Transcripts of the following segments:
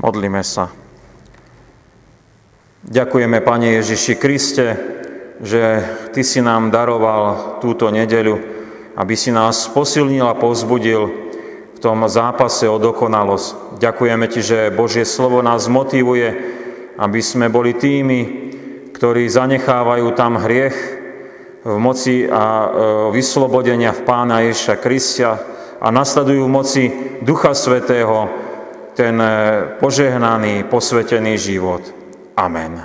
Modlíme sa. Ďakujeme, Pane Ježiši Kriste, že Ty si nám daroval túto nedeľu, aby si nás posilnil a pozbudil v tom zápase o dokonalosť. Ďakujeme Ti, že Božie slovo nás motivuje, aby sme boli tými, ktorí zanechávajú tam hriech v moci a e, vyslobodenia v Pána Ježiša Kristia a nasledujú v moci Ducha Svetého, ten e, požehnaný, posvetený život. Amen.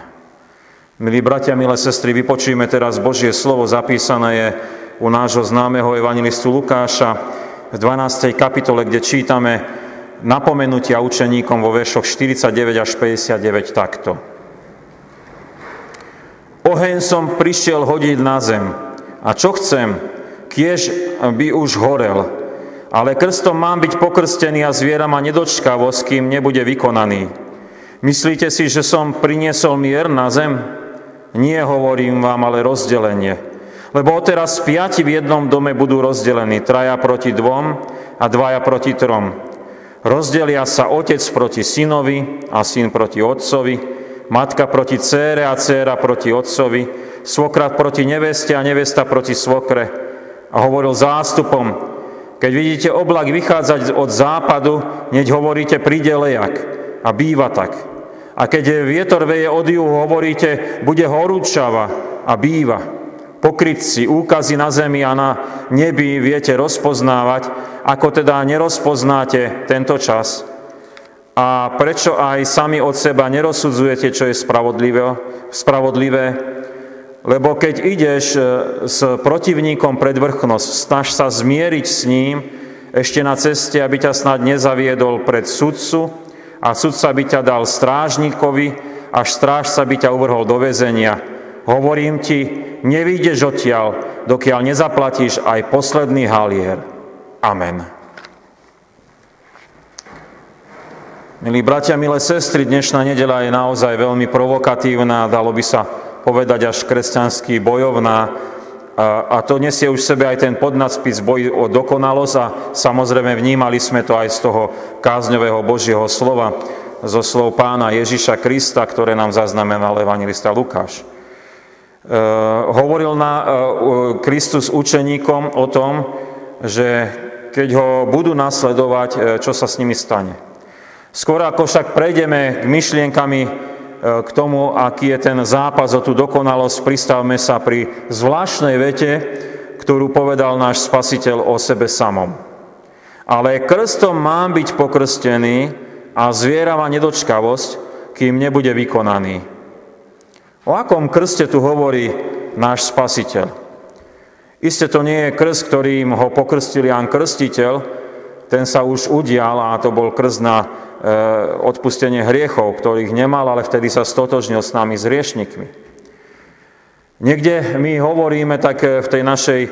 Milí bratia, milé sestry, vypočujeme teraz Božie slovo, zapísané je u nášho známeho evangelistu Lukáša v 12. kapitole, kde čítame napomenutia učeníkom vo veršoch 49 až 59 takto. Oheň som prišiel hodiť na zem a čo chcem, kiež by už horel, ale krstom mám byť pokrstený a zviera ma nedočkavosť, kým nebude vykonaný. Myslíte si, že som priniesol mier na zem? Nie, hovorím vám, ale rozdelenie. Lebo odteraz piati v jednom dome budú rozdelení, traja proti dvom a dvaja proti trom. Rozdelia sa otec proti synovi a syn proti otcovi, matka proti cére a céra proti otcovi, svokrat proti neveste a nevesta proti svokre. A hovoril zástupom, keď vidíte oblak vychádzať od západu, neď hovoríte, príde lejak. A býva tak. A keď vietor veje od juhu, hovoríte, bude horúčava a býva. Pokrytci, úkazy na zemi a na nebi viete rozpoznávať, ako teda nerozpoznáte tento čas. A prečo aj sami od seba nerozsudzujete, čo je spravodlivé, spravodlivé lebo keď ideš e, s protivníkom pred vrchnosť, snaž sa zmieriť s ním ešte na ceste, aby ťa snad nezaviedol pred sudcu a sudca by ťa dal strážnikovi, až strážca by ťa uvrhol do väzenia. Hovorím ti, nevídeš odtiaľ, dokiaľ nezaplatíš aj posledný halier. Amen. Milí bratia, milé sestry, dnešná nedela je naozaj veľmi provokatívna, dalo by sa povedať až kresťanský bojovná. A, a to nesie už sebe aj ten podnadspis boj o dokonalosť a samozrejme vnímali sme to aj z toho kázňového Božieho slova, zo slov pána Ježiša Krista, ktoré nám zaznamenal evangelista Lukáš. E, hovoril na e, Kristus učeníkom o tom, že keď ho budú nasledovať, e, čo sa s nimi stane. Skôr ako však prejdeme k myšlienkami k tomu, aký je ten zápas o tú dokonalosť, pristavme sa pri zvláštnej vete, ktorú povedal náš spasiteľ o sebe samom. Ale krstom mám byť pokrstený a zvierava nedočkavosť, kým nebude vykonaný. O akom krste tu hovorí náš spasiteľ? Isté to nie je krst, ktorým ho pokrstil Jan Krstiteľ, ten sa už udial a to bol krst na Eh, odpustenie hriechov, ktorých nemal, ale vtedy sa stotožnil s nami, s hriešnikmi. Niekde my hovoríme tak eh, v tej našej eh,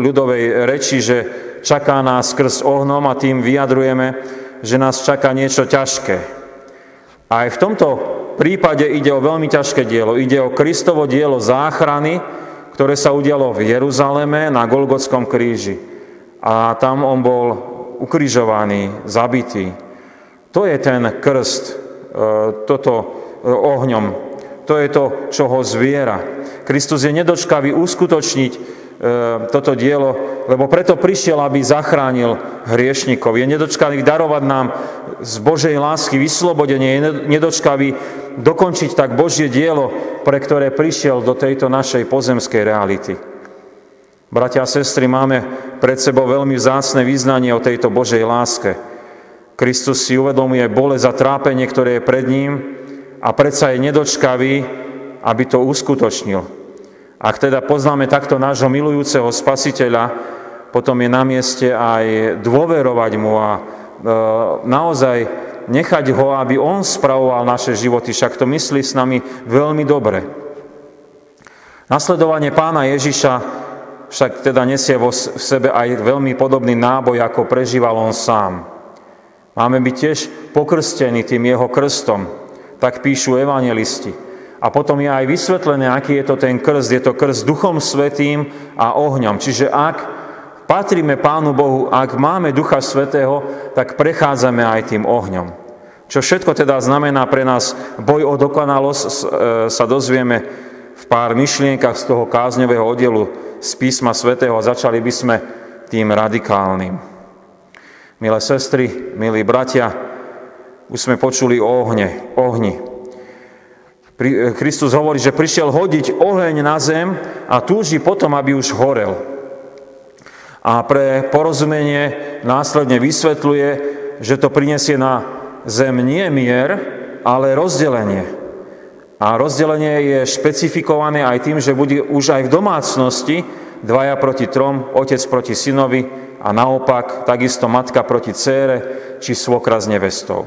ľudovej reči, že čaká nás krst ohnom a tým vyjadrujeme, že nás čaká niečo ťažké. A aj v tomto prípade ide o veľmi ťažké dielo. Ide o Kristovo dielo záchrany, ktoré sa udialo v Jeruzaleme na Golgotskom kríži. A tam on bol ukrižovaný, zabitý. To je ten krst, e, toto e, ohňom. To je to, čo ho zviera. Kristus je nedočkavý uskutočniť e, toto dielo, lebo preto prišiel, aby zachránil hriešnikov. Je nedočkavý darovať nám z Božej lásky vyslobodenie, je nedočkavý dokončiť tak Božie dielo, pre ktoré prišiel do tejto našej pozemskej reality. Bratia a sestry, máme pred sebou veľmi vzácne význanie o tejto Božej láske. Kristus si uvedomuje bole za trápenie, ktoré je pred ním a predsa je nedočkavý, aby to uskutočnil. Ak teda poznáme takto nášho milujúceho spasiteľa, potom je na mieste aj dôverovať mu a e, naozaj nechať ho, aby on spravoval naše životy, však to myslí s nami veľmi dobre. Nasledovanie pána Ježiša však teda nesie vo sebe aj veľmi podobný náboj, ako prežíval on sám. Máme byť tiež pokrstení tým jeho krstom, tak píšu evangelisti. A potom je aj vysvetlené, aký je to ten krst. Je to krst Duchom Svetým a ohňom. Čiže ak patríme Pánu Bohu, ak máme Ducha Svetého, tak prechádzame aj tým ohňom. Čo všetko teda znamená pre nás boj o dokonalosť, e, sa dozvieme v pár myšlienkach z toho kázňového oddielu z písma Svetého a začali by sme tým radikálnym. Milé sestry, milí bratia, už sme počuli o ohne, ohni. Eh, Kristus hovorí, že prišiel hodiť oheň na zem a túži potom, aby už horel. A pre porozumenie následne vysvetľuje, že to prinesie na zem nie mier, ale rozdelenie. A rozdelenie je špecifikované aj tým, že bude už aj v domácnosti dvaja proti trom, otec proti synovi a naopak takisto matka proti cére či svokra s nevestou.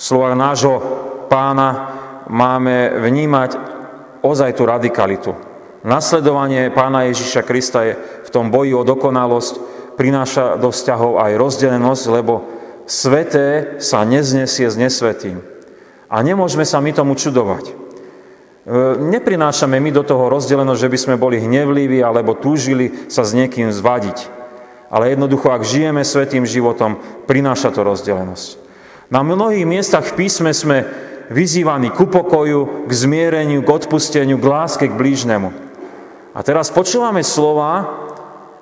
Slova nášho pána máme vnímať ozaj tú radikalitu. Nasledovanie pána Ježiša Krista je v tom boji o dokonalosť, prináša do vzťahov aj rozdelenosť, lebo sveté sa neznesie s nesvetým. A nemôžeme sa my tomu čudovať. E, neprinášame my do toho rozdelenosť, že by sme boli hnevliví alebo túžili sa s niekým zvadiť. Ale jednoducho, ak žijeme svetým životom, prináša to rozdelenosť. Na mnohých miestach v písme sme vyzývaní ku pokoju, k zmiereniu, k odpusteniu, k láske, k blížnemu. A teraz počúvame slova,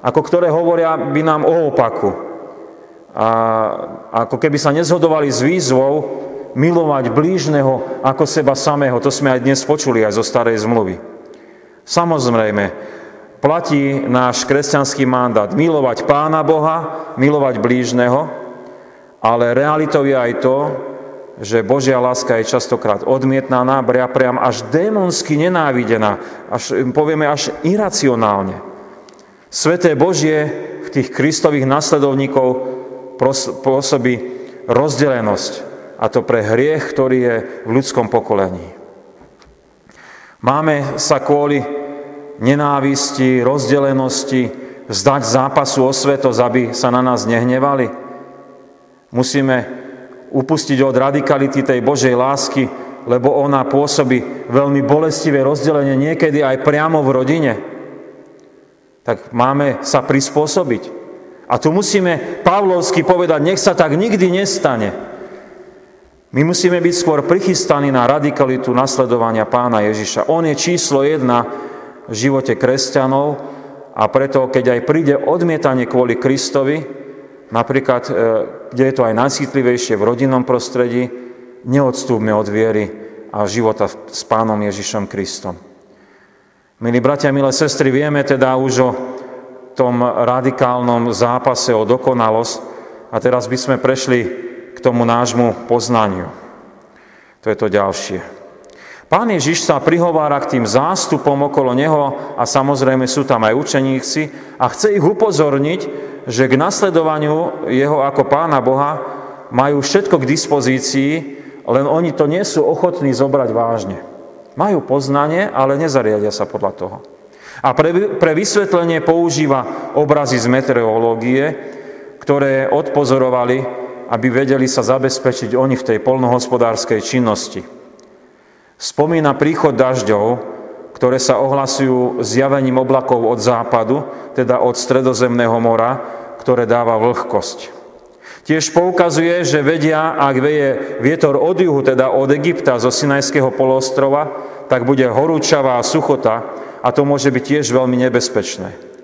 ako ktoré hovoria by nám o opaku. A ako keby sa nezhodovali s výzvou milovať blížneho ako seba samého. To sme aj dnes počuli aj zo starej zmluvy. Samozrejme, platí náš kresťanský mandát milovať Pána Boha, milovať blížneho, ale realitou je aj to, že Božia láska je častokrát odmietnaná, bria priam až démonsky nenávidená, až, povieme až iracionálne. Sveté Božie v tých Kristových nasledovníkov pôsobí rozdelenosť, a to pre hriech, ktorý je v ľudskom pokolení. Máme sa kvôli nenávisti, rozdelenosti vzdať zápasu o svetosť, aby sa na nás nehnevali? Musíme upustiť od radikality tej Božej lásky, lebo ona pôsobí veľmi bolestivé rozdelenie niekedy aj priamo v rodine. Tak máme sa prispôsobiť. A tu musíme Pavlovsky povedať, nech sa tak nikdy nestane. My musíme byť skôr prichystaní na radikalitu nasledovania pána Ježiša. On je číslo jedna v živote kresťanov a preto, keď aj príde odmietanie kvôli Kristovi, napríklad, e, kde je to aj najcitlivejšie v rodinnom prostredí, neodstúpme od viery a života s Pánom Ježišom Kristom. Milí bratia, milé sestry, vieme teda už o tom radikálnom zápase o dokonalosť a teraz by sme prešli k tomu nášmu poznaniu. To je to ďalšie. Pán Ježiš sa prihovára k tým zástupom okolo Neho a samozrejme sú tam aj učeníci a chce ich upozorniť, že k nasledovaniu jeho ako pána Boha majú všetko k dispozícii, len oni to nie sú ochotní zobrať vážne. Majú poznanie, ale nezariadia sa podľa toho. A pre, pre vysvetlenie používa obrazy z meteorológie, ktoré odpozorovali, aby vedeli sa zabezpečiť oni v tej polnohospodárskej činnosti. Spomína príchod dažďov, ktoré sa ohlasujú zjavením oblakov od západu, teda od stredozemného mora, ktoré dáva vlhkosť. Tiež poukazuje, že vedia, ak veje vietor od juhu, teda od Egypta, zo Sinajského polostrova, tak bude horúčavá suchota a to môže byť tiež veľmi nebezpečné.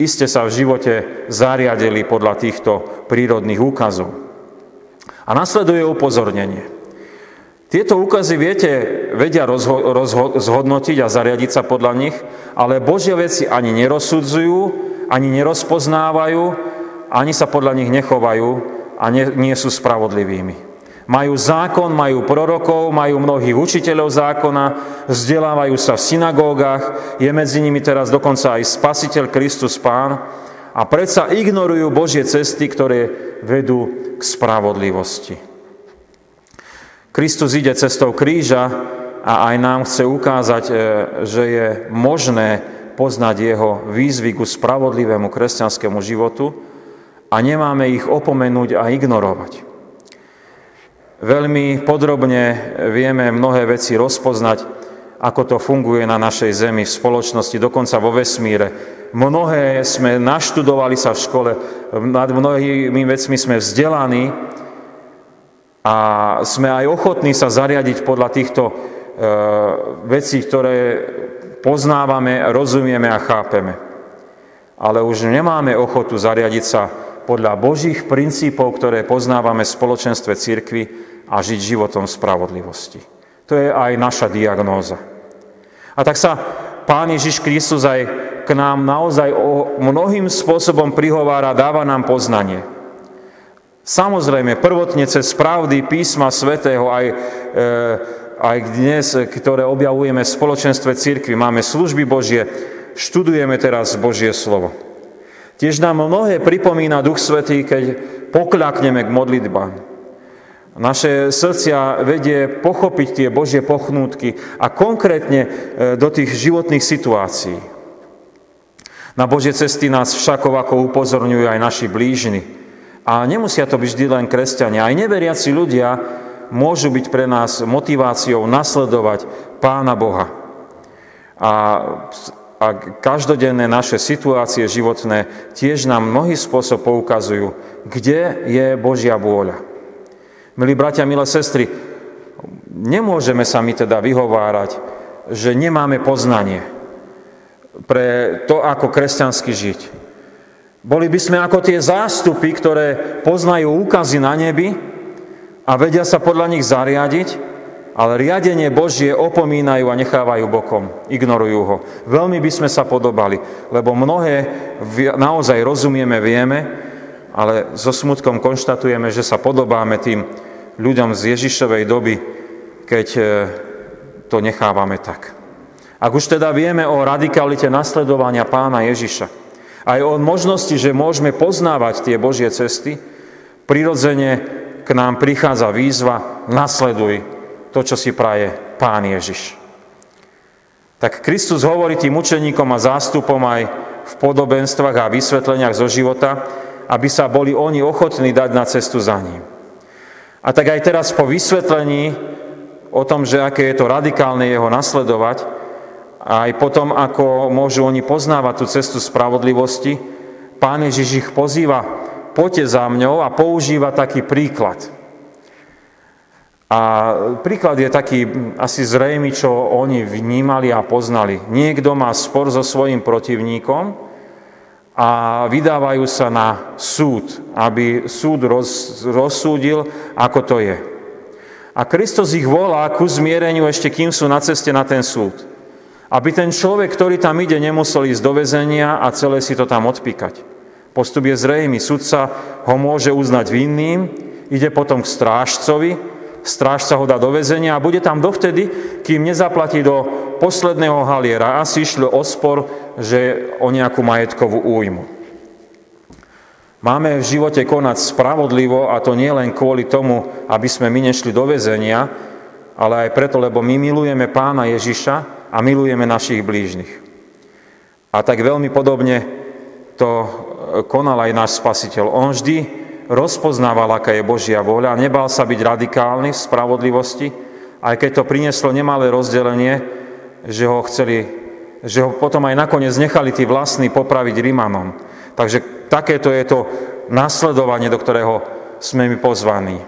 Iste sa v živote zariadili podľa týchto prírodných úkazov. A nasleduje upozornenie – tieto úkazy, viete, vedia rozho- rozho- zhodnotiť a zariadiť sa podľa nich, ale Božie veci ani nerozsudzujú, ani nerozpoznávajú, ani sa podľa nich nechovajú a nie, nie sú spravodlivými. Majú zákon, majú prorokov, majú mnohých učiteľov zákona, vzdelávajú sa v synagógach, je medzi nimi teraz dokonca aj Spasiteľ Kristus Pán a predsa ignorujú Božie cesty, ktoré vedú k spravodlivosti. Kristus ide cestou kríža a aj nám chce ukázať, e, že je možné poznať jeho výzvy ku spravodlivému kresťanskému životu a nemáme ich opomenúť a ignorovať. Veľmi podrobne vieme mnohé veci rozpoznať, ako to funguje na našej Zemi, v spoločnosti, dokonca vo vesmíre. mnohé sme naštudovali sa v škole, nad mnohými vecmi sme vzdelaní a sme aj ochotní sa zariadiť podľa týchto e, vecí, ktoré poznávame, rozumieme a chápeme. Ale už nemáme ochotu zariadiť sa podľa Božích princípov, ktoré poznávame v spoločenstve cirkvy a žiť životom spravodlivosti. To je aj naša diagnóza. A tak sa Pán Ježiš Kristus aj k nám naozaj o mnohým spôsobom prihovára, dáva nám poznanie. Samozrejme, prvotne cez pravdy písma svätého aj, e, aj dnes, ktoré objavujeme v spoločenstve církvy, máme služby Božie, študujeme teraz Božie slovo. Tiež nám mnohé pripomína Duch Svetý, keď pokľakneme k modlitbám. Naše srdcia vedie pochopiť tie Božie pochnútky a konkrétne e, do tých životných situácií. Na Božie cesty nás však ako upozorňujú aj naši blížni. A nemusia to byť vždy len kresťania. Aj neveriaci ľudia môžu byť pre nás motiváciou nasledovať Pána Boha. A a každodenné naše situácie životné tiež nám mnohý spôsob poukazujú, kde je Božia vôľa. Milí bratia, milé sestry, nemôžeme sa mi teda vyhovárať, že nemáme poznanie pre to, ako kresťansky žiť. Boli by sme ako tie zástupy, ktoré poznajú úkazy na nebi a vedia sa podľa nich zariadiť, ale riadenie Božie opomínajú a nechávajú bokom, ignorujú ho. Veľmi by sme sa podobali, lebo mnohé naozaj rozumieme, vieme, ale so smutkom konštatujeme, že sa podobáme tým ľuďom z Ježišovej doby, keď e, to nechávame tak. Ak už teda vieme o radikalite nasledovania pána Ježiša, aj o možnosti, že môžeme poznávať tie Božie cesty, prirodzene k nám prichádza výzva, nasleduj to, čo si praje Pán Ježiš. Tak Kristus hovorí tým učeníkom a zástupom aj v podobenstvách a vysvetleniach zo života, aby sa boli oni ochotní dať na cestu za ním. A tak aj teraz po vysvetlení o tom, že aké je to radikálne jeho nasledovať, a aj potom, ako môžu oni poznávať tú cestu spravodlivosti, Pán Ježiš ich pozýva, poďte za mňou a používa taký príklad – a príklad je taký asi zrejmy, čo oni vnímali a poznali. Niekto má spor so svojim protivníkom a vydávajú sa na súd, aby súd roz, rozsúdil, ako to je. A Kristus ich volá ku zmiereniu ešte kým sú na ceste na ten súd. Aby ten človek, ktorý tam ide, nemusel ísť do väzenia a celé si to tam odpíkať. Postup je zrejmy. Sudca ho môže uznať vinným, ide potom k strážcovi, strážca ho dá do väzenia a bude tam dovtedy, kým nezaplatí do posledného haliera. Asi išlo o spor, že o nejakú majetkovú újmu. Máme v živote konať spravodlivo a to nie len kvôli tomu, aby sme my nešli do väzenia, ale aj preto, lebo my milujeme pána Ježiša a milujeme našich blížnych. A tak veľmi podobne to konal aj náš spasiteľ. On vždy rozpoznával, aká je Božia vôľa nebal sa byť radikálny v spravodlivosti, aj keď to prinieslo nemalé rozdelenie, že ho chceli, že ho potom aj nakoniec nechali tí vlastní popraviť Rímanom. Takže takéto je to nasledovanie, do ktorého sme my pozvaní.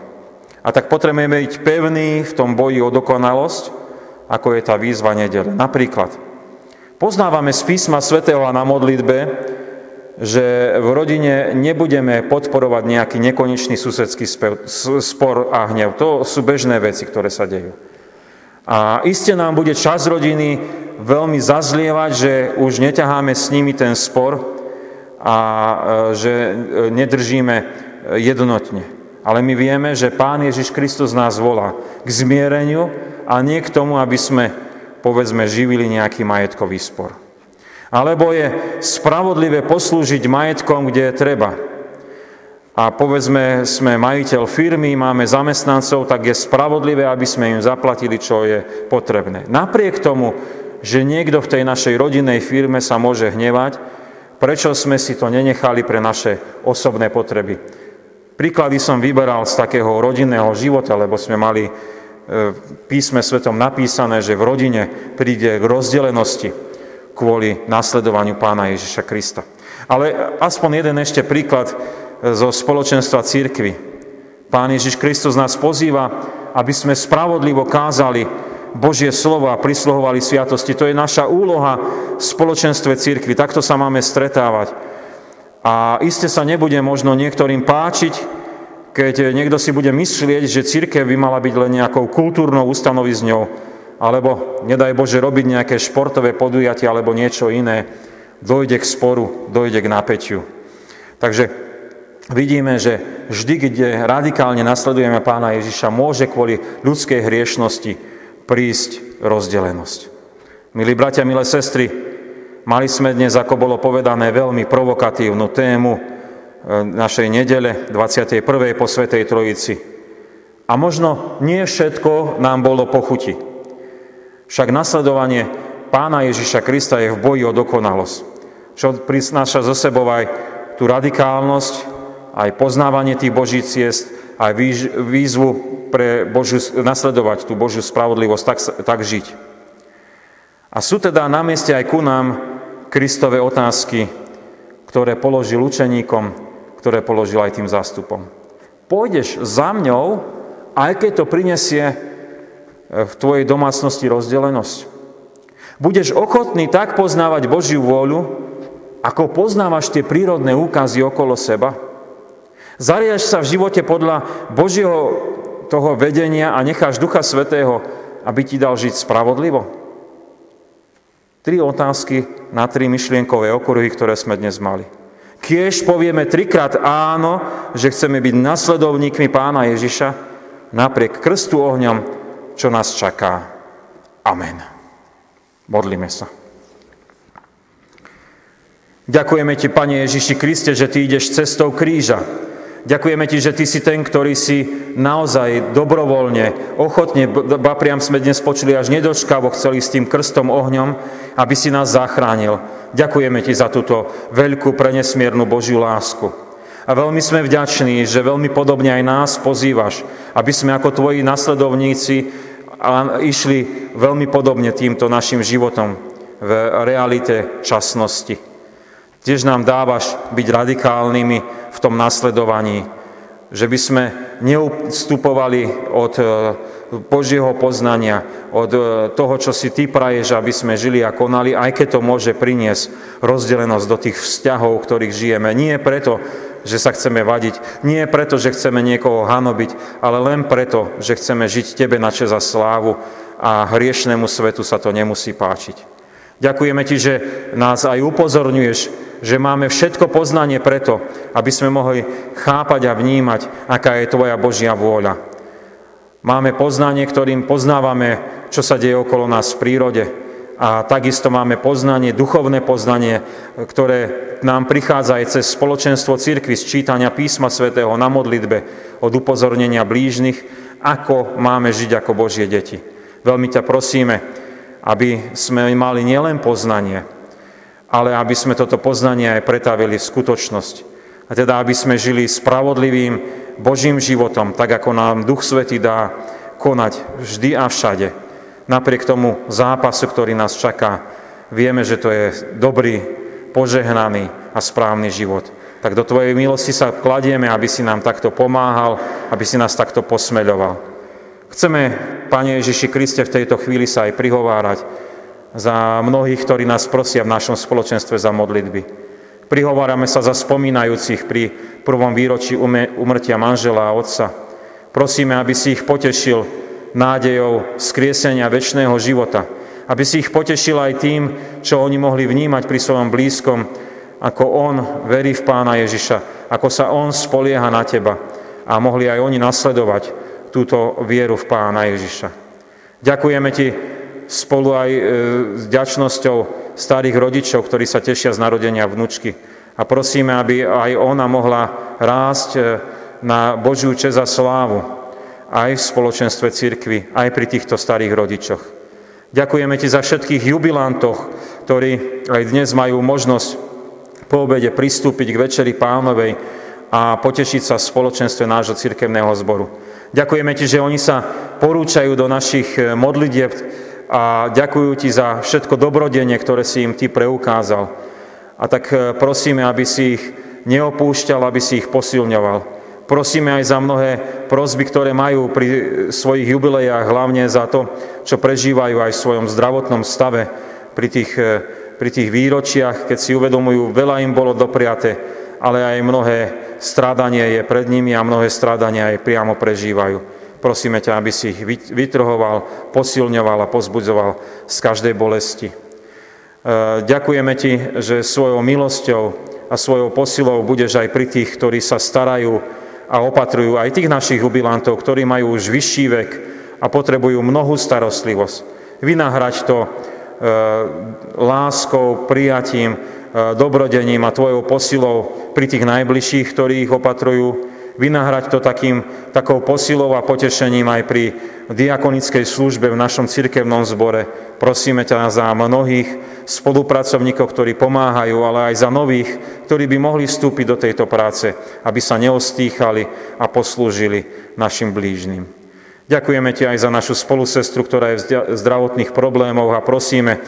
A tak potrebujeme byť pevní v tom boji o dokonalosť, ako je tá výzva nedele. Napríklad, poznávame z písma svätého a na modlitbe, že v rodine nebudeme podporovať nejaký nekonečný susedský spor a hnev. To sú bežné veci, ktoré sa dejú. A iste nám bude čas rodiny veľmi zazlievať, že už neťaháme s nimi ten spor a e, že e, nedržíme jednotne. Ale my vieme, že Pán Ježiš Kristus nás volá k zmiereniu a nie k tomu, aby sme, povedzme, živili nejaký majetkový spor. Alebo je spravodlivé poslúžiť majetkom, kde treba. A povedzme, sme majiteľ firmy, máme zamestnancov, tak je spravodlivé, aby sme im zaplatili, čo je potrebné. Napriek tomu, že niekto v tej našej rodinnej firme sa môže hnevať, prečo sme si to nenechali pre naše osobné potreby. Príklady som vyberal z takého rodinného života, lebo sme mali e, písme svetom napísané, že v rodine príde k rozdelenosti kvôli nasledovaniu pána Ježiša Krista. Ale aspoň jeden ešte príklad zo spoločenstva církvy. Pán Ježiš Kristus nás pozýva, aby sme spravodlivo kázali Božie slovo a prisluhovali sviatosti. To je naša úloha v spoločenstve církvy. Takto sa máme stretávať. A iste sa nebude možno niektorým páčiť, keď niekto si bude myslieť, že církev by mala byť len nejakou kultúrnou ustanovizňou, alebo nedaj Bože robiť nejaké športové podujatie alebo niečo iné, dojde k sporu, dojde k napäťu. Takže vidíme, že vždy, kde radikálne nasledujeme pána Ježiša, môže kvôli ľudskej hriešnosti prísť rozdelenosť. Milí bratia, milé sestry, mali sme dnes, ako bolo povedané, veľmi provokatívnu tému e, našej nedele 21. po Svetej Trojici. A možno nie všetko nám bolo pochuti. Však nasledovanie pána Ježiša Krista je v boji o dokonalosť, čo prináša zo sebou aj tú radikálnosť, aj poznávanie tých Božích ciest, aj výzvu pre Božiu, nasledovať tú Božiu spravodlivosť, tak, tak žiť. A sú teda na mieste aj ku nám Kristové otázky, ktoré položil učeníkom, ktoré položil aj tým zástupom. Pôjdeš za mňou, aj keď to prinesie v tvojej domácnosti rozdelenosť. Budeš ochotný tak poznávať Božiu vôľu, ako poznávaš tie prírodné úkazy okolo seba? Zariaš sa v živote podľa Božieho toho vedenia a necháš Ducha Svetého, aby ti dal žiť spravodlivo? Tri otázky na tri myšlienkové okruhy, ktoré sme dnes mali. Kiež povieme trikrát áno, že chceme byť nasledovníkmi pána Ježiša, napriek krstu ohňom, čo nás čaká. Amen. Modlíme sa. Ďakujeme Ti, Pane Ježiši Kriste, že Ty ideš cestou kríža, Ďakujeme Ti, že Ty si ten, ktorý si naozaj dobrovoľne, ochotne, ba priam sme dnes počuli až nedočkavo chceli s tým krstom ohňom, aby si nás zachránil. Ďakujeme Ti za túto veľkú, prenesmiernu Božiu lásku. A veľmi sme vďační, že veľmi podobne aj nás pozývaš, aby sme ako Tvoji nasledovníci išli veľmi podobne týmto našim životom v realite časnosti. Tiež nám dávaš byť radikálnymi, v tom nasledovaní, že by sme neustupovali od e, Božieho poznania, od e, toho, čo si Ty praješ, aby sme žili a konali, aj keď to môže priniesť rozdelenosť do tých vzťahov, v ktorých žijeme. Nie preto, že sa chceme vadiť, nie preto, že chceme niekoho hanobiť, ale len preto, že chceme žiť Tebe na čas a slávu a hriešnemu svetu sa to nemusí páčiť. Ďakujeme Ti, že nás aj upozorňuješ, že máme všetko poznanie preto, aby sme mohli chápať a vnímať, aká je Tvoja Božia vôľa. Máme poznanie, ktorým poznávame, čo sa deje okolo nás v prírode. A takisto máme poznanie, duchovné poznanie, ktoré nám prichádza aj cez spoločenstvo církvy, z čítania písma svätého na modlitbe, od upozornenia blížnych, ako máme žiť ako Božie deti. Veľmi ťa prosíme, aby sme mali nielen poznanie, ale aby sme toto poznanie aj pretavili v skutočnosť. A teda, aby sme žili spravodlivým Božím životom, tak ako nám Duch Svetý dá konať vždy a všade. Napriek tomu zápasu, ktorý nás čaká, vieme, že to je dobrý, požehnaný a správny život. Tak do Tvojej milosti sa kladieme, aby si nám takto pomáhal, aby si nás takto posmeľoval. Chceme, Pane Ježiši Kriste, v tejto chvíli sa aj prihovárať za mnohých, ktorí nás prosia v našom spoločenstve za modlitby. Prihovárame sa za spomínajúcich pri prvom výročí umrtia manžela a otca. Prosíme, aby si ich potešil nádejou skriesenia väčšného života. Aby si ich potešil aj tým, čo oni mohli vnímať pri svojom blízkom, ako on verí v Pána Ježiša, ako sa on spolieha na teba a mohli aj oni nasledovať túto vieru v Pána Ježiša. Ďakujeme Ti spolu aj e, s ďačnosťou starých rodičov, ktorí sa tešia z narodenia vnúčky. A prosíme, aby aj ona mohla rásť e, na Božiu čest a slávu aj v spoločenstve cirkvi, aj pri týchto starých rodičoch. Ďakujeme Ti za všetkých jubilantoch, ktorí aj dnes majú možnosť po obede pristúpiť k Večeri Pánovej a potešiť sa v spoločenstve nášho cirkevného zboru. Ďakujeme Ti, že oni sa porúčajú do našich eh, modlitieb a ďakujú ti za všetko dobrodenie, ktoré si im ty preukázal. A tak e, prosíme, aby si ich neopúšťal, aby si ich posilňoval. Prosíme aj za mnohé prosby, ktoré majú pri svojich jubilejách, hlavne za to, čo prežívajú aj v svojom zdravotnom stave pri tých, e, pri tých výročiach, keď si uvedomujú, veľa im bolo dopriate, ale aj mnohé strádanie je pred nimi a mnohé strádania aj priamo prežívajú. Prosíme ťa, aby si ich vytrhoval, posilňoval a pozbudzoval z každej bolesti. E, ďakujeme ti, že svojou milosťou a svojou posilou budeš aj pri tých, ktorí sa starajú a opatrujú, aj tých našich jubilantov, ktorí majú už vyšší vek a potrebujú mnohú starostlivosť. Vynahrať to e, láskou, prijatím, e, dobrodením a tvojou posilou pri tých najbližších, ktorí ich opatrujú vynahrať to takým, takou posilou a potešením aj pri diakonickej službe v našom cirkevnom zbore. Prosíme ťa za mnohých spolupracovníkov, ktorí pomáhajú, ale aj za nových, ktorí by mohli vstúpiť do tejto práce, aby sa neostýchali a poslúžili našim blížnym. Ďakujeme ti aj za našu spolusestru, ktorá je v zdravotných problémoch a prosíme,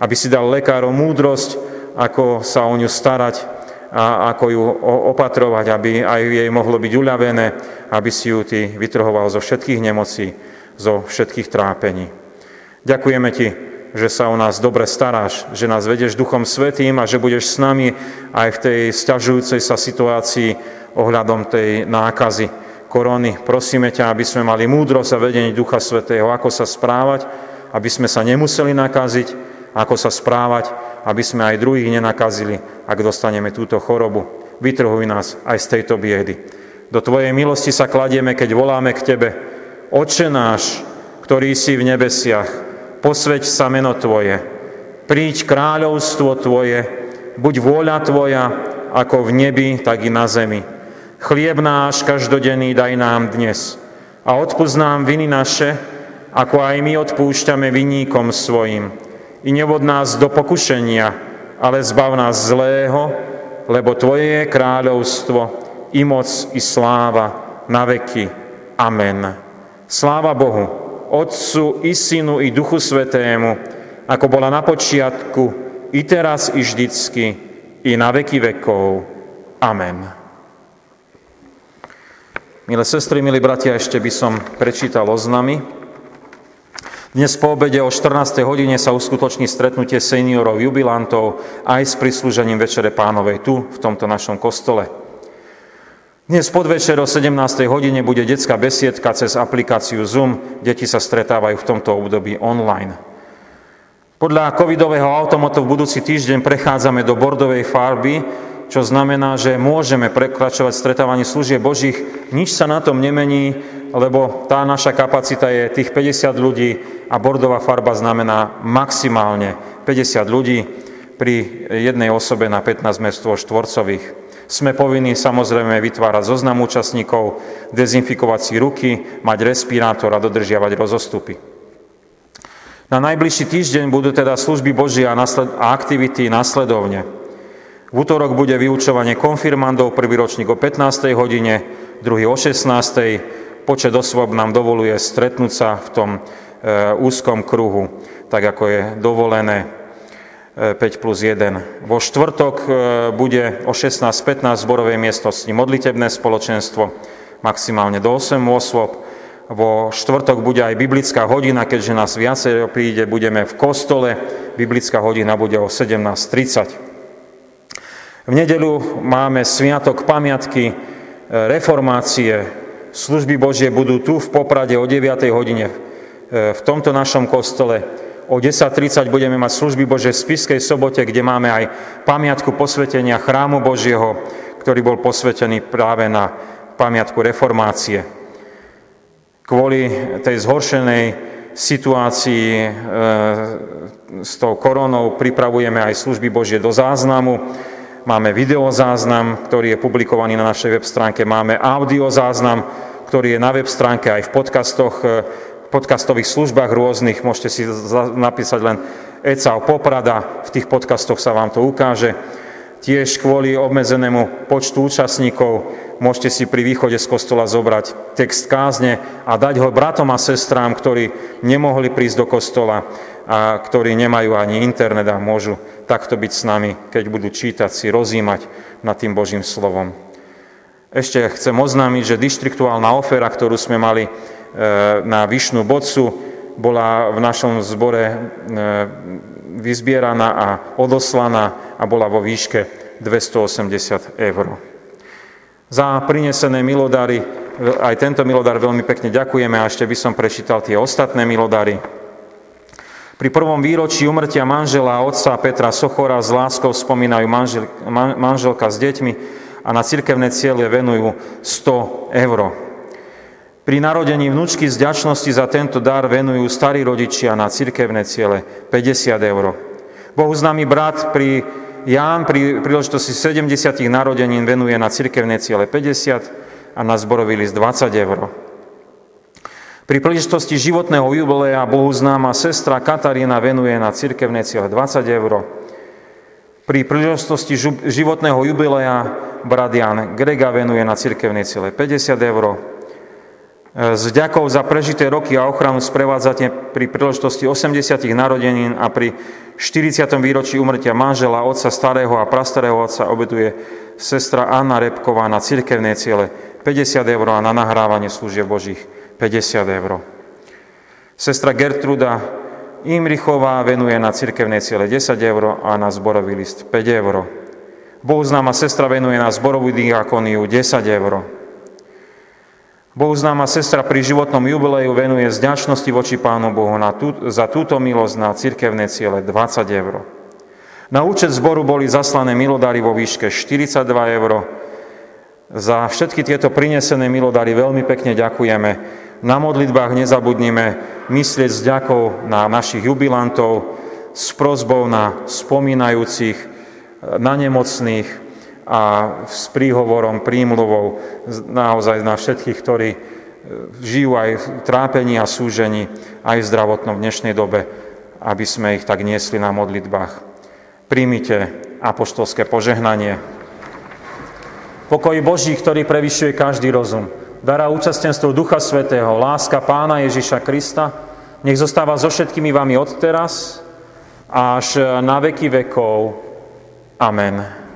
aby si dal lekárom múdrosť, ako sa o ňu starať, a ako ju opatrovať, aby aj jej mohlo byť uľavené, aby si ju ty vytrhoval zo všetkých nemocí, zo všetkých trápení. Ďakujeme ti, že sa o nás dobre staráš, že nás vedeš Duchom Svetým a že budeš s nami aj v tej stiažujúcej sa situácii ohľadom tej nákazy korony. Prosíme ťa, aby sme mali múdrosť a vedenie Ducha Svetého, ako sa správať, aby sme sa nemuseli nakaziť, ako sa správať, aby sme aj druhých nenakazili, ak dostaneme túto chorobu. Vytrhuj nás aj z tejto biedy. Do Tvojej milosti sa kladieme, keď voláme k Tebe. Oče náš, ktorý si v nebesiach, posveď sa meno Tvoje. Príď kráľovstvo Tvoje, buď vôľa Tvoja, ako v nebi, tak i na zemi. Chlieb náš každodenný daj nám dnes a odpúsť nám viny naše, ako aj my odpúšťame vinníkom svojim i nevod nás do pokušenia, ale zbav nás zlého, lebo Tvoje je kráľovstvo, i moc, i sláva na veky. Amen. Sláva Bohu, Otcu, i Synu, i Duchu Svetému, ako bola na počiatku, i teraz, i vždycky, i na veky vekov. Amen. Milé sestry, milí bratia, ešte by som prečítal oznamy. Dnes po obede o 14. hodine sa uskutoční stretnutie seniorov, jubilantov aj s prislúžením Večere pánovej tu, v tomto našom kostole. Dnes podvečer o 17. hodine bude detská besiedka cez aplikáciu Zoom. Deti sa stretávajú v tomto období online. Podľa covidového automatu v budúci týždeň prechádzame do bordovej farby, čo znamená, že môžeme prekračovať stretávanie služieb Božích. Nič sa na tom nemení, lebo tá naša kapacita je tých 50 ľudí a bordová farba znamená maximálne 50 ľudí pri jednej osobe na 15 mestov štvorcových. Sme povinní samozrejme vytvárať zoznam účastníkov, dezinfikovať si ruky, mať respirátor a dodržiavať rozostupy. Na najbližší týždeň budú teda služby Božia a aktivity následovne. V útorok bude vyučovanie konfirmandov, prvý ročník o 15. hodine, druhý o 16. Počet osôb nám dovoluje stretnúť sa v tom e, úzkom kruhu, tak ako je dovolené 5 e, plus 1. Vo štvrtok e, bude o 16.15 v zborovej miestnosti modlitebné spoločenstvo, maximálne do 8 osôb. Vo štvrtok bude aj biblická hodina, keďže nás viacej príde, budeme v kostole. Biblická hodina bude o 17.30. V nedelu máme sviatok pamiatky reformácie. Služby Božie budú tu v Poprade o 9. hodine e, v tomto našom kostole. O 10.30 budeme mať služby Bože v Spiskej sobote, kde máme aj pamiatku posvetenia chrámu Božieho, ktorý bol posvetený práve na pamiatku reformácie. Kvôli tej zhoršenej situácii e, s tou koronou pripravujeme aj služby Božie do záznamu. Máme videozáznam, ktorý je publikovaný na našej web stránke. Máme audiozáznam, ktorý je na web stránke aj v podcastoch, eh, podcastových službách rôznych. Môžete si napísať len ECAO Poprada, v tých podcastoch sa vám to ukáže. Tiež kvôli obmedzenému počtu účastníkov môžete si pri východe z kostola zobrať text kázne a dať ho bratom a sestrám, ktorí nemohli prísť do kostola a ktorí nemajú ani internet a môžu takto byť s nami, keď budú čítať si, rozímať nad tým Božím slovom. Ešte chcem oznámiť, že dištriktuálna ofera, ktorú sme mali e, na Vyšnú Bodcu, bola v našom zbore e, vyzbieraná a odoslaná a bola vo výške 280 eur. Za prinesené milodary, aj tento milodar veľmi pekne ďakujeme a ešte by som prečítal tie ostatné milodary. Pri prvom výročí umrtia manžela a otca Petra Sochora s láskou spomínajú manžel, man, manželka s deťmi a na cirkevné ciele venujú 100 eur. Pri narodení vnúčky z ďačnosti za tento dar venujú starí rodičia na cirkevné ciele 50 eur. Bohu známy brat pri Ján pri príležitosti 70. narodenín venuje na cirkevné ciele 50 a na zborový list 20 eur. Pri príležitosti životného jubileja Bohu známa sestra Katarína venuje na cirkevné ciele 20 eur. Pri príležitosti životného jubileja brat Jan Grega venuje na cirkevné ciele 50 eur. S vďakou za prežité roky a ochranu sprevádzate pri príležitosti 80. narodenín a pri 40. výročí umrtia manžela, otca starého a prastarého otca obeduje sestra Anna Repková na cirkevné ciele 50 eur a na nahrávanie služieb Božích 50 eur. Sestra Gertruda Imrichová venuje na cirkevné ciele 10 eur a na zborový list 5 eur. Bohuznáma sestra venuje na zborovú diakoniu 10 eur. Bohuznáma sestra pri životnom jubileju venuje z ďačnosti voči Pánu Bohu na tú, za túto milosť na cirkevné ciele 20 eur. Na účet zboru boli zaslané milodary vo výške 42 eur. Za všetky tieto prinesené milodary veľmi pekne ďakujeme. Na modlitbách nezabudnime myslieť s ďakou na našich jubilantov, s prozbou na spomínajúcich, na nemocných, a s príhovorom, prímluvou naozaj na všetkých, ktorí e, žijú aj v trápení a súžení, aj v zdravotnom v dnešnej dobe, aby sme ich tak niesli na modlitbách. Príjmite apoštolské požehnanie. Pokoj Boží, ktorý prevyšuje každý rozum, dará účastenstvo Ducha Svetého, láska Pána Ježiša Krista, nech zostáva so všetkými vami odteraz až na veky vekov. Amen.